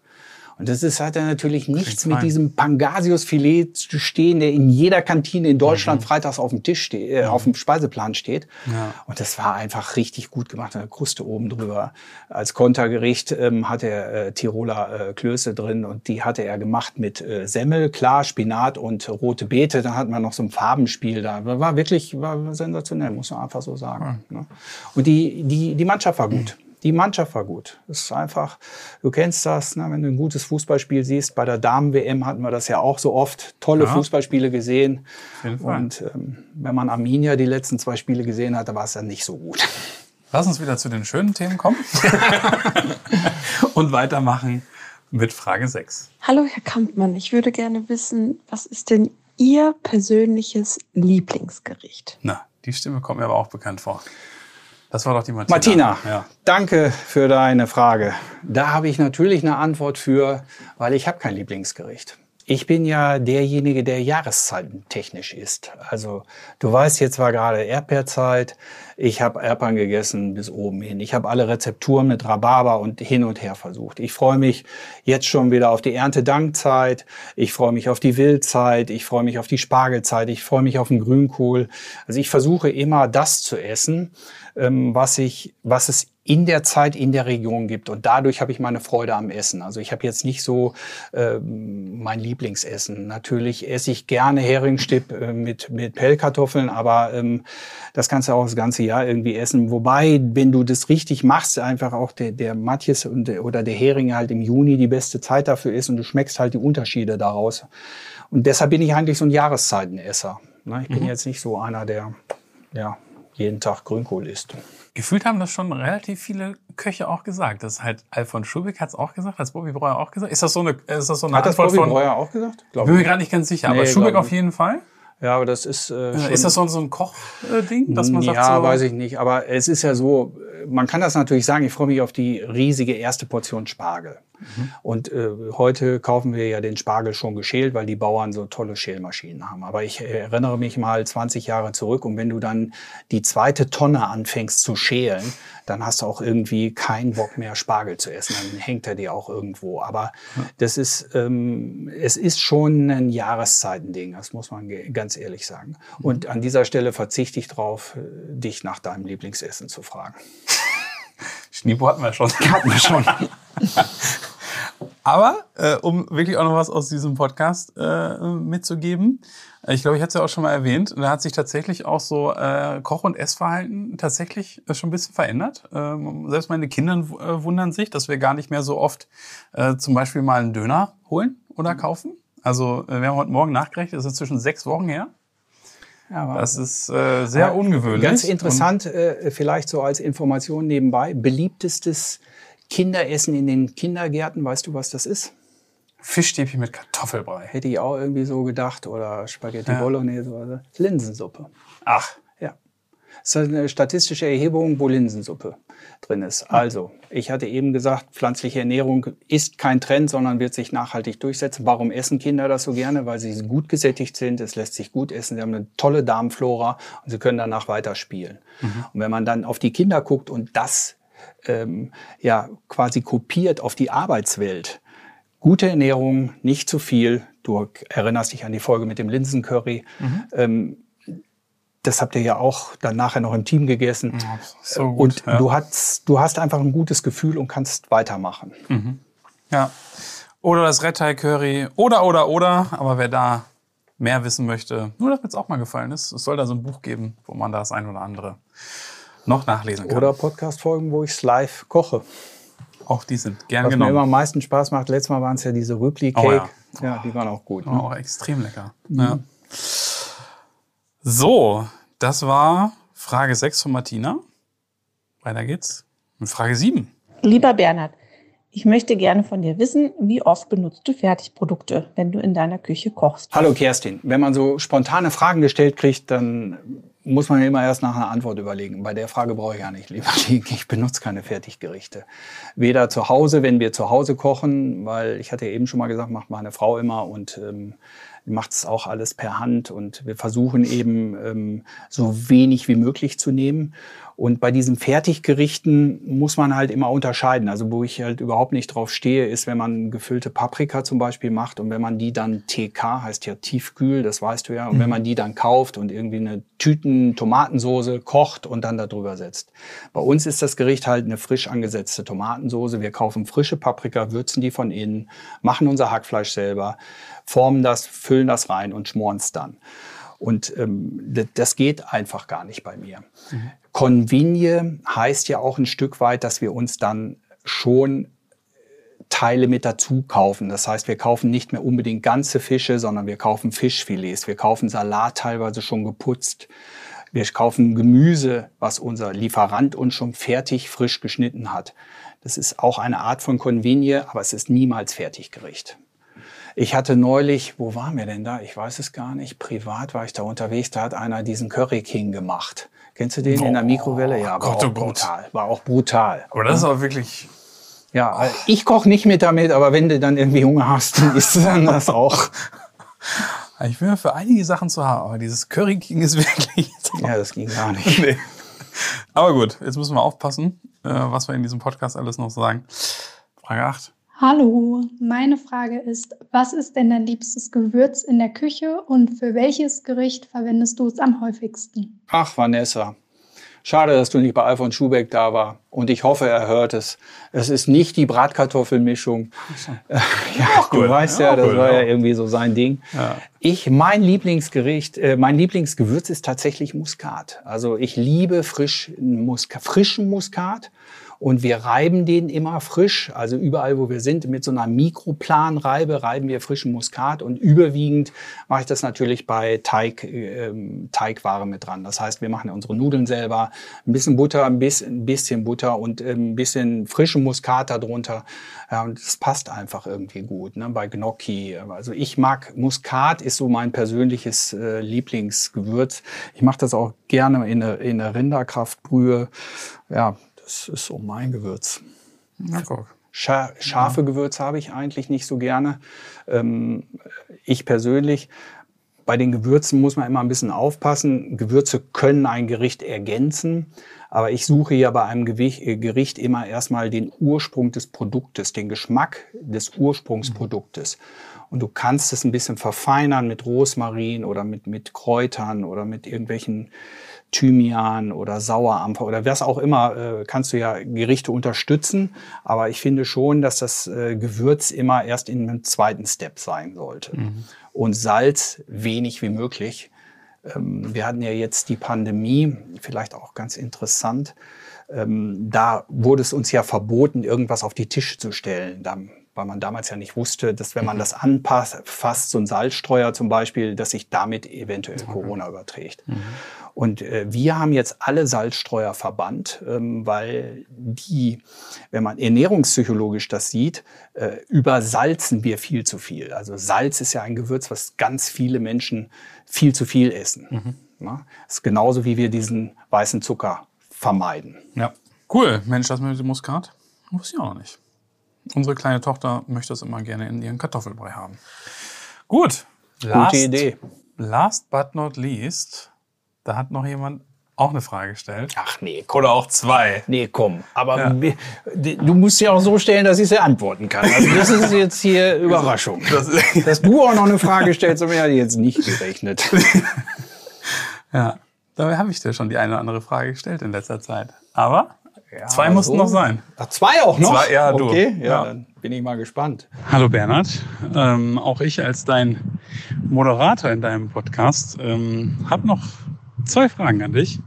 Und das ist, hat ja natürlich nichts mit diesem Pangasius-Filet zu stehen, der in jeder Kantine in Deutschland mhm. freitags auf dem Tisch steht, äh, auf dem Speiseplan steht. Ja. Und das war einfach richtig gut gemacht. Eine Kruste oben drüber. Als Kontergericht ähm, hat er äh, Tiroler äh, Klöße drin und die hatte er gemacht mit äh, Semmel, klar, Spinat und rote Beete. Dann hat man noch so ein Farbenspiel da. War wirklich war sensationell, muss man einfach so sagen. Mhm. Ne? Und die, die, die Mannschaft war gut. Mhm die Mannschaft war gut. Es ist einfach, du kennst das, ne, wenn du ein gutes Fußballspiel siehst. Bei der Damen-WM hatten wir das ja auch so oft. Tolle ja. Fußballspiele gesehen. Und ähm, wenn man Arminia die letzten zwei Spiele gesehen hat, da war es dann nicht so gut. Lass uns wieder zu den schönen Themen kommen und weitermachen mit Frage 6. Hallo, Herr Kampmann. Ich würde gerne wissen, was ist denn Ihr persönliches Lieblingsgericht? Na, die Stimme kommt mir aber auch bekannt vor. Das war doch die Martina. Martina, ja. danke für deine Frage. Da habe ich natürlich eine Antwort für, weil ich habe kein Lieblingsgericht. Ich bin ja derjenige, der Jahreszeiten technisch ist. Also du weißt, jetzt war gerade Erdbeerzeit. Ich habe Erdbeeren gegessen bis oben hin. Ich habe alle Rezepturen mit Rhabarber und hin und her versucht. Ich freue mich jetzt schon wieder auf die Erntedankzeit. Ich freue mich auf die Wildzeit. Ich freue mich auf die Spargelzeit. Ich freue mich auf den Grünkohl. Also ich versuche immer das zu essen, ähm, was, ich, was es in der Zeit in der Region gibt. Und dadurch habe ich meine Freude am Essen. Also ich habe jetzt nicht so äh, mein Lieblingsessen. Natürlich esse ich gerne Heringstipp äh, mit, mit Pellkartoffeln, aber ähm, das kannst du auch das ganze Jahr irgendwie essen. Wobei, wenn du das richtig machst, einfach auch der, der Matjes und, oder der Hering halt im Juni die beste Zeit dafür ist und du schmeckst halt die Unterschiede daraus. Und deshalb bin ich eigentlich so ein Jahreszeitenesser. Ne? Ich bin mhm. jetzt nicht so einer, der ja, jeden Tag Grünkohl isst. Gefühlt haben das schon relativ viele Köche auch gesagt. Das ist halt Alfons Schubeck hat es auch gesagt, hat es Bobby Breuer auch gesagt. Ist das so eine, ist das so eine hat Antwort das Bobby von, Breuer auch gesagt? Glaub bin mir gerade nicht ganz sicher, nee, aber Schubeck auf jeden Fall. Ja, aber das ist. Äh, ist das so, ein Kochding, dass man sagt? Ja, so weiß ich nicht. Aber es ist ja so, man kann das natürlich sagen, ich freue mich auf die riesige erste Portion Spargel. Mhm. Und äh, heute kaufen wir ja den Spargel schon geschält, weil die Bauern so tolle Schälmaschinen haben. Aber ich erinnere mich mal 20 Jahre zurück und wenn du dann die zweite Tonne anfängst zu schälen, dann hast du auch irgendwie keinen Bock mehr Spargel zu essen. Dann hängt er dir auch irgendwo. Aber das ist, ähm, es ist schon ein Jahreszeitending, das muss man ganz ehrlich sagen. Und an dieser Stelle verzichte ich drauf, äh, dich nach deinem Lieblingsessen zu fragen. Schneebo hatten wir schon. Hatten wir schon. Aber äh, um wirklich auch noch was aus diesem Podcast äh, mitzugeben, ich glaube, ich hatte es ja auch schon mal erwähnt, da hat sich tatsächlich auch so äh, Koch- und Essverhalten tatsächlich äh, schon ein bisschen verändert. Ähm, selbst meine Kinder äh, wundern sich, dass wir gar nicht mehr so oft äh, zum Beispiel mal einen Döner holen oder kaufen. Also äh, wir haben heute Morgen nachgerechnet, das ist inzwischen sechs Wochen her. Ja, das ist äh, sehr ungewöhnlich. Ganz interessant, äh, vielleicht so als Information nebenbei, beliebtestes Kinderessen in den Kindergärten, weißt du, was das ist? Fischstäbchen mit Kartoffelbrei. Hätte ich auch irgendwie so gedacht. Oder Spaghetti ja. Bolognese oder Linsensuppe. Ach. Das ist eine statistische Erhebung, wo Linsensuppe drin ist. Also, ich hatte eben gesagt, pflanzliche Ernährung ist kein Trend, sondern wird sich nachhaltig durchsetzen. Warum essen Kinder das so gerne? Weil sie gut gesättigt sind, es lässt sich gut essen, sie haben eine tolle Darmflora und sie können danach weiter spielen. Mhm. Und wenn man dann auf die Kinder guckt und das ähm, ja quasi kopiert auf die Arbeitswelt, Gute Ernährung, nicht zu viel. Du erinnerst dich an die Folge mit dem Linsencurry. Mhm. Ähm, das habt ihr ja auch dann nachher noch im Team gegessen. Ja, so gut, und ja. du, hast, du hast einfach ein gutes Gefühl und kannst weitermachen. Mhm. Ja. oder das Red Thai Curry oder, oder, oder. Aber wer da mehr wissen möchte, nur damit es auch mal gefallen ist, es soll da so ein Buch geben, wo man das ein oder andere noch nachlesen kann. Oder Podcast-Folgen, wo ich es live koche. Auch die sind gern Was genommen. mir immer am meisten Spaß macht, letztes Mal waren es ja diese Rübli-Cake. Oh ja. ja. die waren auch gut. Ne? Auch extrem lecker. Ja. So, das war Frage 6 von Martina. Weiter geht's. Mit Frage 7. Lieber Bernhard, ich möchte gerne von dir wissen, wie oft benutzt du Fertigprodukte, wenn du in deiner Küche kochst? Hallo Kerstin, wenn man so spontane Fragen gestellt kriegt, dann muss man immer erst nach einer Antwort überlegen. Bei der Frage brauche ich gar nicht lieber liegen. Ich benutze keine Fertiggerichte. Weder zu Hause, wenn wir zu Hause kochen, weil ich hatte ja eben schon mal gesagt, macht meine Frau immer und ähm, macht es auch alles per Hand und wir versuchen eben ähm, so wenig wie möglich zu nehmen. Und bei diesen Fertiggerichten muss man halt immer unterscheiden. Also wo ich halt überhaupt nicht drauf stehe, ist, wenn man gefüllte Paprika zum Beispiel macht und wenn man die dann TK, heißt ja tiefkühl, das weißt du ja, und wenn man die dann kauft und irgendwie eine Tüten Tomatensoße kocht und dann da drüber setzt. Bei uns ist das Gericht halt eine frisch angesetzte Tomatensoße. Wir kaufen frische Paprika, würzen die von innen, machen unser Hackfleisch selber, formen das, füllen das rein und schmoren es dann. Und ähm, das geht einfach gar nicht bei mir. Mhm. Convigne heißt ja auch ein Stück weit, dass wir uns dann schon Teile mit dazu kaufen. Das heißt, wir kaufen nicht mehr unbedingt ganze Fische, sondern wir kaufen Fischfilets. Wir kaufen Salat teilweise schon geputzt. Wir kaufen Gemüse, was unser Lieferant uns schon fertig frisch geschnitten hat. Das ist auch eine Art von Convigne, aber es ist niemals Fertiggericht. Ich hatte neulich, wo waren wir denn da? Ich weiß es gar nicht. Privat war ich da unterwegs. Da hat einer diesen Curry King gemacht. Kennst du den oh, in der Mikrowelle? Ja, war Gott, auch oh brutal. War auch brutal. Aber das ist aber wirklich. Ja, ich koche nicht mit damit, aber wenn du dann irgendwie Hunger hast, dann isst du dann das auch. Ich bin ja für einige Sachen zu haben, aber dieses Curry King ist wirklich. Ja, das ging gar nicht. Nee. Aber gut, jetzt müssen wir aufpassen, was wir in diesem Podcast alles noch sagen. Frage 8. Hallo, meine Frage ist, was ist denn dein liebstes Gewürz in der Küche und für welches Gericht verwendest du es am häufigsten? Ach, Vanessa. Schade, dass du nicht bei Alfons Schubeck da war. Und ich hoffe, er hört es. Es ist nicht die Bratkartoffelmischung. ja, Auch du weißt ja, Ja, das war ja ja. irgendwie so sein Ding. Ja. Ich, mein Lieblingsgericht, äh, mein Lieblingsgewürz ist tatsächlich Muskat. Also ich liebe frisch, Muska, frischen Muskat. Und wir reiben den immer frisch, also überall, wo wir sind, mit so einer Mikroplanreibe reiben wir frischen Muskat. Und überwiegend mache ich das natürlich bei Teig, ähm, Teigware mit dran. Das heißt, wir machen unsere Nudeln selber, ein bisschen Butter, ein bisschen, ein bisschen Butter und ähm, ein bisschen frischen Muskat darunter. Ja, und das passt einfach irgendwie gut ne? bei Gnocchi. Also ich mag Muskat, ist so mein persönliches äh, Lieblingsgewürz. Ich mache das auch gerne in der, in der Rinderkraftbrühe. Ja, das ist so mein Gewürz. Na, guck. Scha scharfe Gewürze habe ich eigentlich nicht so gerne. Ähm, ich persönlich, bei den Gewürzen muss man immer ein bisschen aufpassen. Gewürze können ein Gericht ergänzen, aber ich suche ja bei einem äh, Gericht immer erstmal den Ursprung des Produktes, den Geschmack des Ursprungsproduktes. Und du kannst es ein bisschen verfeinern mit Rosmarin oder mit, mit Kräutern oder mit irgendwelchen Thymian oder Sauerampfer oder was auch immer, äh, kannst du ja Gerichte unterstützen. Aber ich finde schon, dass das äh, Gewürz immer erst in einem zweiten Step sein sollte. Und Salz wenig wie möglich. Ähm, wir hatten ja jetzt die Pandemie, vielleicht auch ganz interessant. Ähm, da wurde es uns ja verboten, irgendwas auf die Tische zu stellen. Da, weil man damals ja nicht wusste, dass wenn man das anpasst, fast so ein Salzstreuer zum Beispiel, dass sich damit eventuell Corona überträgt. Und äh, wir haben jetzt alle Salzstreuer verbannt, ähm, weil die, wenn man ernährungspsychologisch das sieht, äh, übersalzen wir viel zu viel. Also Salz ist ja ein Gewürz, was ganz viele Menschen viel zu viel essen. Ne? Das ist genauso wie wir diesen weißen Zucker vermeiden. Ja. Cool. Mensch, das mit dem Muskat wusste ich auch noch nicht. Unsere kleine Tochter möchte das immer gerne in ihren Kartoffelbrei haben. Gut. Gute Idee. Last but not least, da hat noch jemand auch eine Frage gestellt. Ach nee, komm. Oder auch zwei. Nee, komm. Aber Ja. du musst sie auch so stellen, dass ich sie antworten kann. Also das ist jetzt hier Überraschung. Das, Dass du auch noch eine Frage stellst, damit hatte ich jetzt nicht gerechnet. ja. Dabei habe ich dir schon die eine oder andere Frage gestellt in letzter Zeit. Aber zwei so. mussten noch sein. Ach, zwei auch noch? Zwei, ja, du. Okay, ja. Ja. Dann bin ich mal gespannt. Hallo Bernhard, ähm, auch ich als dein Moderator in deinem Podcast ähm, habe noch zwei Fragen an dich.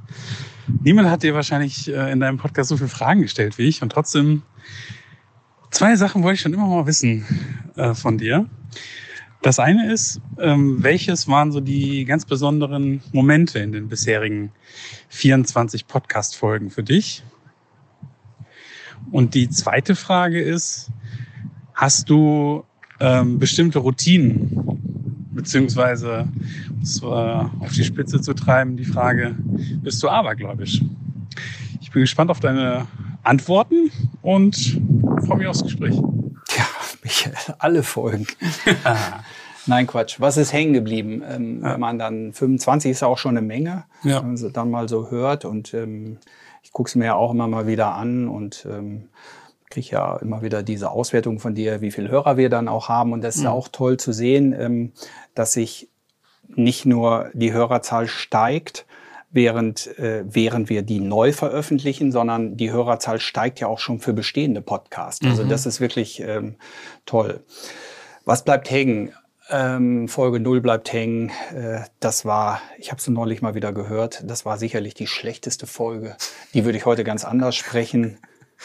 Niemand hat dir wahrscheinlich äh, in deinem Podcast so viele Fragen gestellt wie ich und trotzdem zwei Sachen wollte ich schon immer mal wissen äh, von dir. Das eine ist, ähm, welches waren so die ganz besonderen Momente in den bisherigen 24 Podcast-Folgen für dich? Und die zweite Frage ist, hast du ähm, bestimmte Routinen, beziehungsweise, um es auf die Spitze zu treiben, die Frage, bist du abergläubisch? Ich bin gespannt auf deine Antworten und freue mich aufs Gespräch. Ja, Michael, alle Folgen. Nein, Quatsch. Was ist hängen geblieben? Ähm, ja. Wenn man dann 25 ist ja auch schon eine Menge, ja. wenn man sie dann mal so hört. Und ähm, ich gucke es mir ja auch immer mal wieder an und ähm, kriege ja immer wieder diese Auswertung von dir, wie viele Hörer wir dann auch haben. Und das ist ja mhm. auch toll zu sehen, ähm, dass sich nicht nur die Hörerzahl steigt, während, äh, während wir die neu veröffentlichen, sondern die Hörerzahl steigt ja auch schon für bestehende Podcasts. Also mhm. das ist wirklich ähm, toll. Was bleibt hängen? Ähm, Folge 0 bleibt hängen. Äh, das war, ich habe es neulich mal wieder gehört, das war sicherlich die schlechteste Folge. Die würde ich heute ganz anders sprechen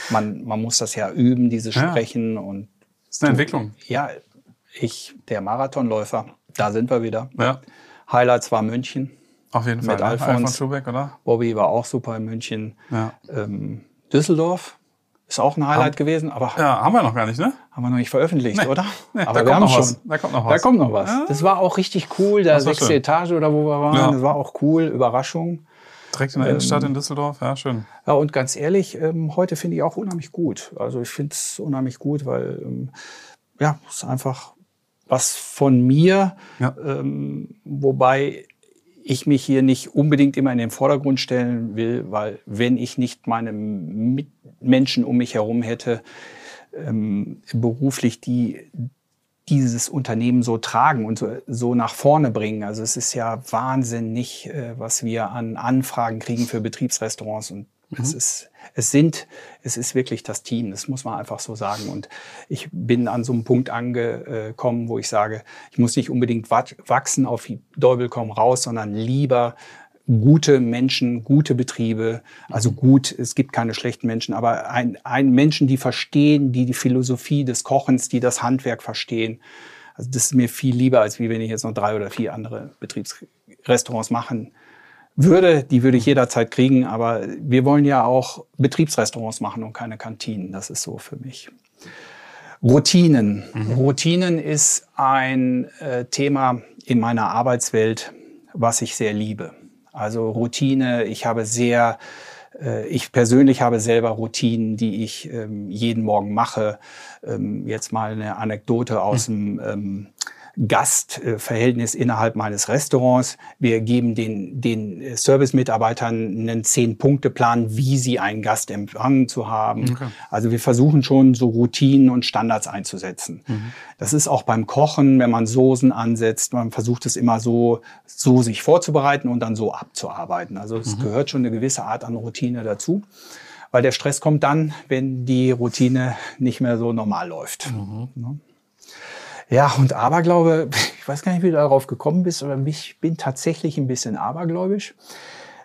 man, man muss das ja üben, dieses ja. Sprechen und. Das ist eine Entwicklung. Ja, ich, der Marathonläufer, da sind wir wieder. Ja. Highlights war München. Auf jeden Fall. Mit ne? Alfons. Alfons Schubeck, oder? Bobby war auch super in München. Ja. Ähm, Düsseldorf ist auch ein Highlight haben, gewesen, aber. Ja, haben wir noch gar nicht, ne? Haben wir noch nicht veröffentlicht, nee. oder? Nee, aber wir haben schon. Was. Da kommt noch was. Da kommt noch was. Ja. Das war auch richtig cool, der sechste. Etage oder wo wir waren. Ja. Das war auch cool, Überraschung. Direkt in der Innenstadt ähm, in Düsseldorf, ja, schön. Ja, und ganz ehrlich, ähm, heute finde ich auch unheimlich gut. Also ich finde es unheimlich gut, weil ähm, ja, es ist einfach was von mir, ja. ähm, wobei ich mich hier nicht unbedingt immer in den Vordergrund stellen will, weil wenn ich nicht meine Mitmenschen um mich herum hätte, ähm, beruflich, die dieses Unternehmen so tragen und so, so nach vorne bringen. Also es ist ja wahnsinnig, äh, was wir an Anfragen kriegen für Betriebsrestaurants und mhm. es ist, es sind, es ist wirklich das Team. Das muss man einfach so sagen. Und ich bin an so einem Punkt angekommen, wo ich sage, ich muss nicht unbedingt wachsen auf Däubel komm raus, sondern lieber gute Menschen, gute Betriebe, also gut, es gibt keine schlechten Menschen, aber ein, ein Menschen, die verstehen, die die Philosophie des Kochens, die das Handwerk verstehen. Also das ist mir viel lieber, als wie wenn ich jetzt noch drei oder vier andere Betriebsrestaurants machen würde. Die würde ich jederzeit kriegen, aber wir wollen ja auch Betriebsrestaurants machen und keine Kantinen. Das ist so für mich. Routinen. Mhm. Routinen ist ein äh, Thema in meiner Arbeitswelt, was ich sehr liebe. Also Routine, ich habe sehr, äh, ich persönlich habe selber Routinen, die ich ähm, jeden Morgen mache. Ähm, jetzt mal eine Anekdote aus hm. dem ähm, Gastverhältnis innerhalb meines Restaurants. Wir geben den, den Service-Mitarbeitern einen Zehn-Punkte-Plan, wie sie einen Gast empfangen zu haben. Okay. Also wir versuchen schon so Routinen und Standards einzusetzen. Mhm. Das ist auch beim Kochen, wenn man Soßen ansetzt, man versucht es immer so, so sich vorzubereiten und dann so abzuarbeiten. Also es mhm. gehört schon eine gewisse Art an Routine dazu weil der Stress kommt dann, wenn die Routine nicht mehr so normal läuft. Mhm. Ne? Ja, und Aberglaube, ich weiß gar nicht, wie du darauf gekommen bist, aber ich bin tatsächlich ein bisschen abergläubisch.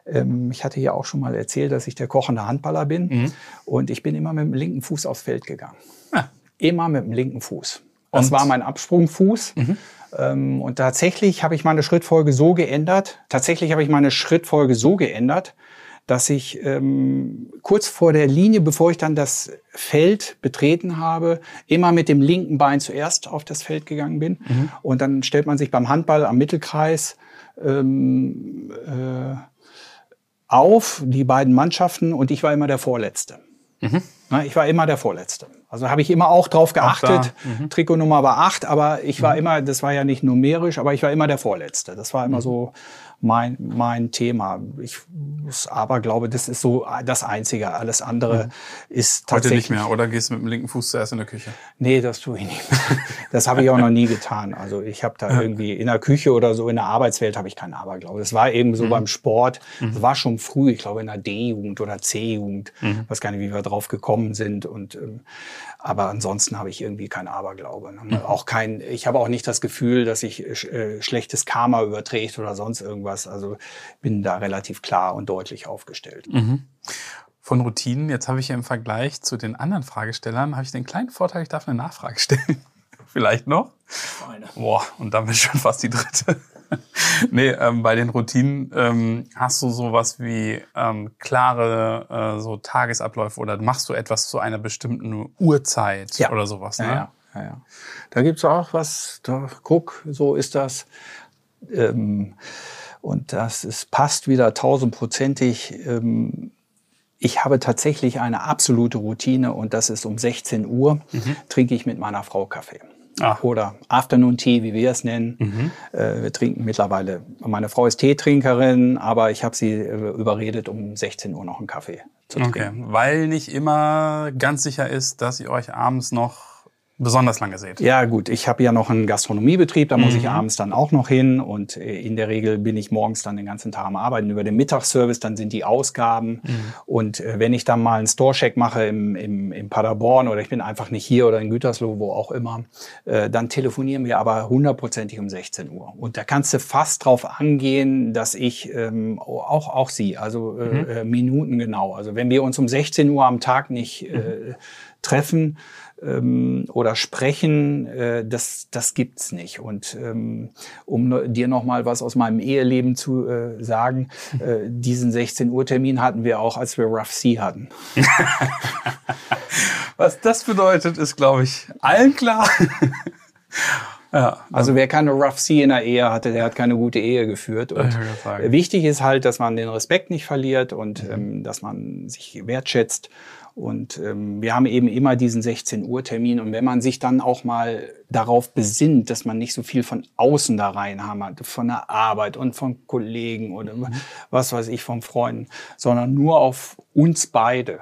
Ähm, ich hatte ja auch schon mal erzählt, dass ich der kochende Handballer bin. Mhm. Und ich bin immer mit dem linken Fuß aufs Feld gegangen. Ja. Immer mit dem linken Fuß. Das und? war mein Absprungfuß. Mhm. Ähm, und tatsächlich habe ich meine Schrittfolge so geändert. Tatsächlich habe ich meine Schrittfolge so geändert, dass ich ähm, kurz vor der Linie, bevor ich dann das Feld betreten habe, immer mit dem linken Bein zuerst auf das Feld gegangen bin. Mhm. Und dann stellt man sich beim Handball am Mittelkreis ähm, äh, auf, die beiden Mannschaften, und ich war immer der Vorletzte. Mhm. Ich war immer der Vorletzte. Also habe ich immer auch drauf geachtet. Mhm. Trikotnummer war acht, aber ich war mhm. immer, das war ja nicht numerisch, aber ich war immer der Vorletzte. Das war immer mhm. so mein, mein Thema. Ich aber glaube, das ist so das Einzige. Alles andere mhm. ist tatsächlich... Heute nicht mehr, oder gehst du mit dem linken Fuß zuerst in der Küche? Nee, das tue ich nicht mehr. Das habe ich auch noch nie getan. Also ich habe da irgendwie in der Küche oder so in der Arbeitswelt habe ich keinen Aberglaube. Das war eben so mhm. beim Sport. Das mhm. war schon früh, ich glaube in der D-Jugend oder C-Jugend. Mhm. weiß gar nicht, wie wir drauf gekommen gekommen sind. Und ähm, aber ansonsten habe ich irgendwie kein Aberglaube. Ne? Mhm. Auch kein, ich habe auch nicht das Gefühl, dass sich äh, schlechtes Karma überträgt oder sonst irgendwas. Also bin da relativ klar und deutlich aufgestellt. Mhm. Von Routinen, jetzt habe ich ja im Vergleich zu den anderen Fragestellern, habe ich den kleinen Vorteil, ich darf eine Nachfrage stellen. Vielleicht noch? Eine. Boah, und dann bin ich schon fast die dritte. nee, ähm, bei den Routinen ähm, hast du sowas wie ähm, klare äh, so Tagesabläufe oder machst du etwas zu einer bestimmten Uhrzeit ja. oder sowas? Ne? Ja, ja, ja, ja. Da gibt's auch was, da, guck, so ist das. Ähm, und das ist, passt wieder tausendprozentig. Ähm, ich habe tatsächlich eine absolute Routine und das ist um 16 Uhr mhm. trinke ich mit meiner Frau Kaffee. Ach. Oder Afternoon Tea, wie wir es nennen. Mhm. Äh, wir trinken mittlerweile, meine Frau ist Teetrinkerin, aber ich habe sie äh, überredet, um 16 Uhr noch einen Kaffee zu trinken. Okay, weil nicht immer ganz sicher ist, dass ihr euch abends noch besonders lange seht. Ja gut, ich habe ja noch einen Gastronomiebetrieb, da muss ich mhm. abends dann auch noch hin und äh, in der Regel bin ich morgens dann den ganzen Tag am Arbeiten. Über den Mittagsservice, dann sind die Ausgaben mhm. und äh, wenn ich dann mal einen Store-Check mache im, im, im Paderborn oder ich bin einfach nicht hier oder in Gütersloh, wo auch immer, äh, dann telefonieren wir aber hundertprozentig um 16 Uhr. Und da kannst du fast drauf angehen, dass ich ähm, auch, auch sie, also äh, mhm. äh, Minuten genau. Also wenn wir uns um 16 Uhr am Tag nicht äh, treffen, ähm, oder sprechen, äh, das, das gibt's nicht. Und ähm, um dir noch mal was aus meinem Eheleben zu äh, sagen, äh, diesen 16 Uhr Termin hatten wir auch, als wir Rough Sea hatten. was das bedeutet, ist, glaube ich, allen klar. Ja, also wer keine Rough Sea in der Ehe hatte, der hat keine gute Ehe geführt. Und wichtig ist halt, dass man den Respekt nicht verliert und mhm. ähm, dass man sich wertschätzt und ähm, wir haben eben immer diesen 16 Uhr Termin. Und wenn man sich dann auch mal darauf besinnt, dass man nicht so viel von außen da rein haben hat, von der Arbeit und von Kollegen oder mhm. was weiß ich, von Freunden, sondern nur auf uns beide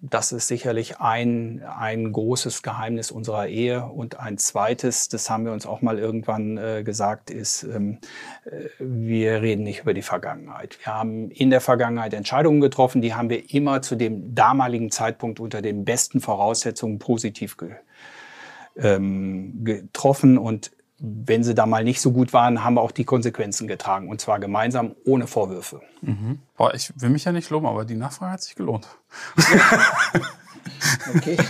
das ist sicherlich ein, ein großes Geheimnis unserer Ehe. Und ein zweites, das haben wir uns auch mal irgendwann äh, gesagt, ist, ähm, äh, wir reden nicht über die Vergangenheit. Wir haben in der Vergangenheit Entscheidungen getroffen, die haben wir immer zu dem damaligen Zeitpunkt unter den besten Voraussetzungen positiv ähm, getroffen. Und wenn sie da mal nicht so gut waren, haben wir auch die Konsequenzen getragen. Und zwar gemeinsam, ohne Vorwürfe. Mhm. Boah, ich will mich ja nicht loben, aber die Nachfrage hat sich gelohnt. okay.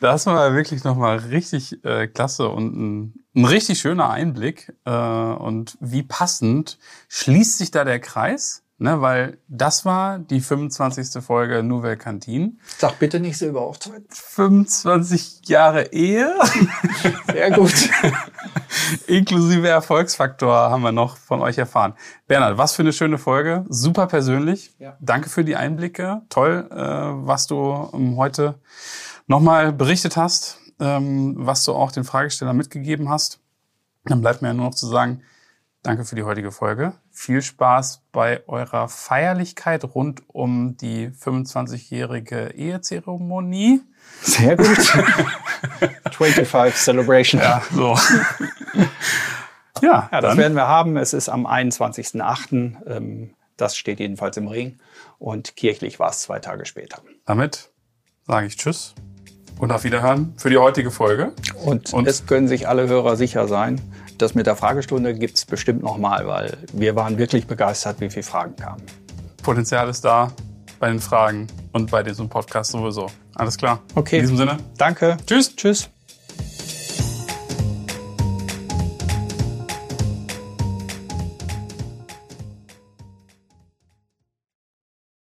Das war wirklich nochmal richtig äh, klasse und ein, ein, richtig schöner Einblick. Äh, und wie passend schließt sich da der Kreis? Ne, weil das war die 25. Folge Nouvelle Cantine. Sag bitte nicht so über Hochzeit. 25 Jahre Ehe. Sehr gut. Inklusive Erfolgsfaktor haben wir noch von euch erfahren. Bernhard, was für eine schöne Folge. Super persönlich. Ja. Danke für die Einblicke. Toll, äh, was du ähm, heute nochmal berichtet hast, ähm, was du auch den Fragestellern mitgegeben hast. Dann bleibt mir ja nur noch zu sagen, Danke für die heutige Folge. Viel Spaß bei eurer Feierlichkeit rund um die 25-jährige Ehezeremonie. Sehr gut. 25 Celebration. Ja, so. ja, ja, das werden wir haben. Es ist am 21.08. Ähm, das steht jedenfalls im Ring. Und kirchlich war es zwei Tage später. Damit sage ich Tschüss und auf Wiederhören für die heutige Folge. Und, und es können sich alle Hörer sicher sein, das mit der Fragestunde gibt es bestimmt nochmal, weil wir waren wirklich begeistert, wie viele Fragen kamen. Potenzial ist da bei den Fragen und bei diesem Podcast sowieso. Alles klar. Okay. In diesem Sinne. Danke. Tschüss. Tschüss.